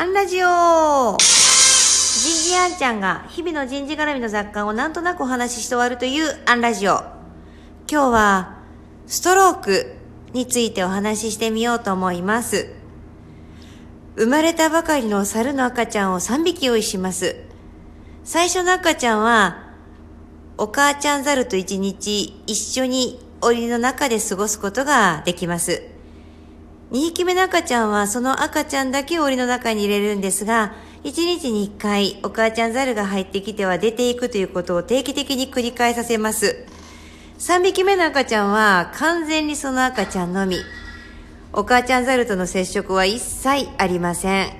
アンラジオ人事アンちゃんが日々の人事絡みの雑感をなんとなくお話しして終わるというアンラジオ。今日はストロークについてお話ししてみようと思います。生まれたばかりの猿の赤ちゃんを3匹用意します。最初の赤ちゃんはお母ちゃん猿と一日一緒に檻の中で過ごすことができます。2匹目の赤ちゃんはその赤ちゃんだけ檻の中に入れるんですが、1日に1回お母ちゃんザルが入ってきては出ていくということを定期的に繰り返させます。3匹目の赤ちゃんは完全にその赤ちゃんのみ。お母ちゃんザルとの接触は一切ありません。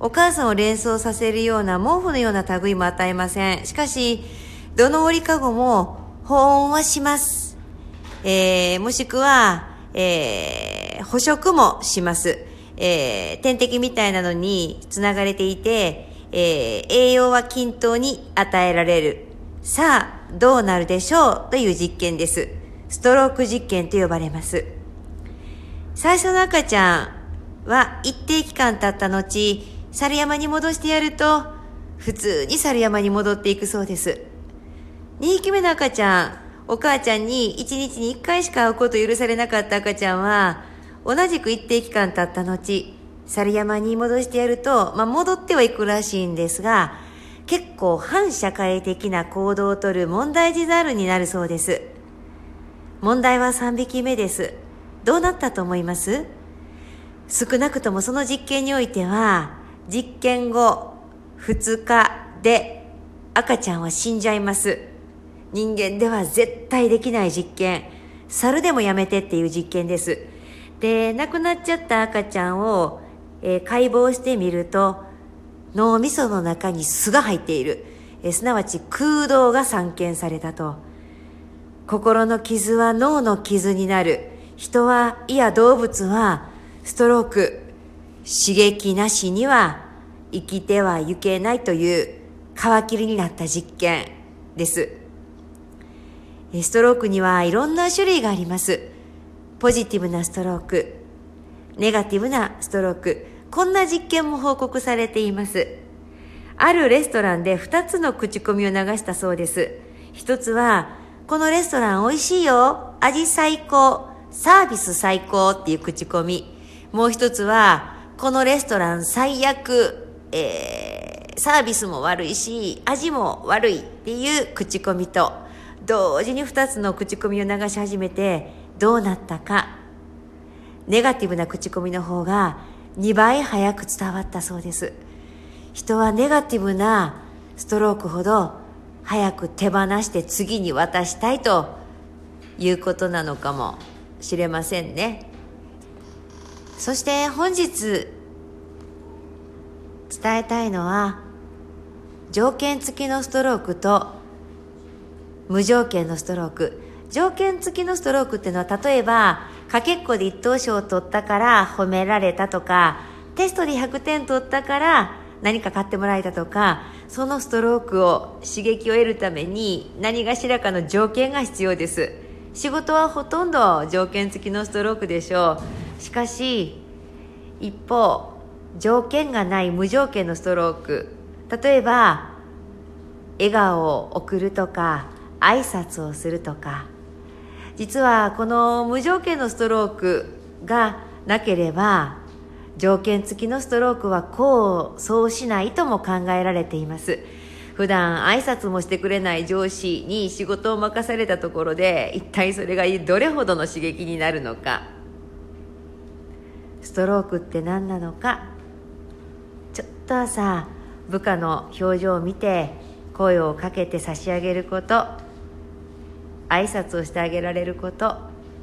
お母さんを連想させるような毛布のような類も与えません。しかし、どの折りかごも保温はします。えー、もしくは、えー、捕食もします。えー、点滴みたいなのにつながれていて、えー、栄養は均等に与えられる。さあ、どうなるでしょうという実験です。ストローク実験と呼ばれます。最初の赤ちゃんは一定期間経った後、猿山に戻してやると、普通に猿山に戻っていくそうです。2匹目の赤ちゃん、お母ちゃんに1日に1回しか会うこと許されなかった赤ちゃんは、同じく一定期間経った後、猿山に戻してやると、まあ、戻ってはいくらしいんですが、結構反社会的な行動をとる問題児ザルになるそうです。問題は3匹目です。どうなったと思います？少なくともその実験においては、実験後2日で赤ちゃんは死んじゃいます。人間では絶対できない実験。猿でもやめてっていう実験です。で、亡くなっちゃった赤ちゃんを、えー、解剖してみると、脳みその中に巣が入っている。えー、すなわち空洞が散見されたと。心の傷は脳の傷になる。人は、いや動物は、ストローク、刺激なしには生きてはいけないという皮切りになった実験です。ストロークにはいろんな種類があります。ポジティブなストローク、ネガティブなストローク、こんな実験も報告されています。あるレストランで2つの口コミを流したそうです。一つは、このレストラン美味しいよ、味最高、サービス最高っていう口コミ。もう一つは、このレストラン最悪、えー、サービスも悪いし、味も悪いっていう口コミと、同時に2つの口コミを流し始めてどうなったか。ネガティブな口コミの方が2倍早く伝わったそうです。人はネガティブなストロークほど早く手放して次に渡したいということなのかもしれませんね。そして本日伝えたいのは条件付きのストロークと無条件のストローク。条件付きのストロークっていうのは例えばかけっこで一等賞を取ったから褒められたとかテストで100点取ったから何か買ってもらえたとかそのストロークを刺激を得るために何がしらかの条件が必要です。仕事はほとんど条件付きのストロークでしょう。しかし一方条件がない無条件のストローク。例えば笑顔を送るとか挨拶をするとか。実はこの無条件のストロークがなければ条件付きのストロークはこうそうしないとも考えられています。普段挨拶もしてくれない上司に仕事を任されたところで一体それがどれほどの刺激になるのか。ストロークって何なのか。ちょっと朝部下の表情を見て声をかけて差し上げること。挨拶をしてあげられること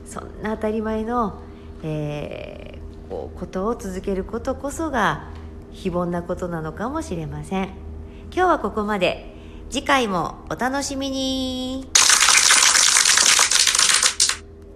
そんな当たり前の、えー、こうことを続けることこそが非凡なことなのかもしれません。今日はここまで。次回もお楽しみに。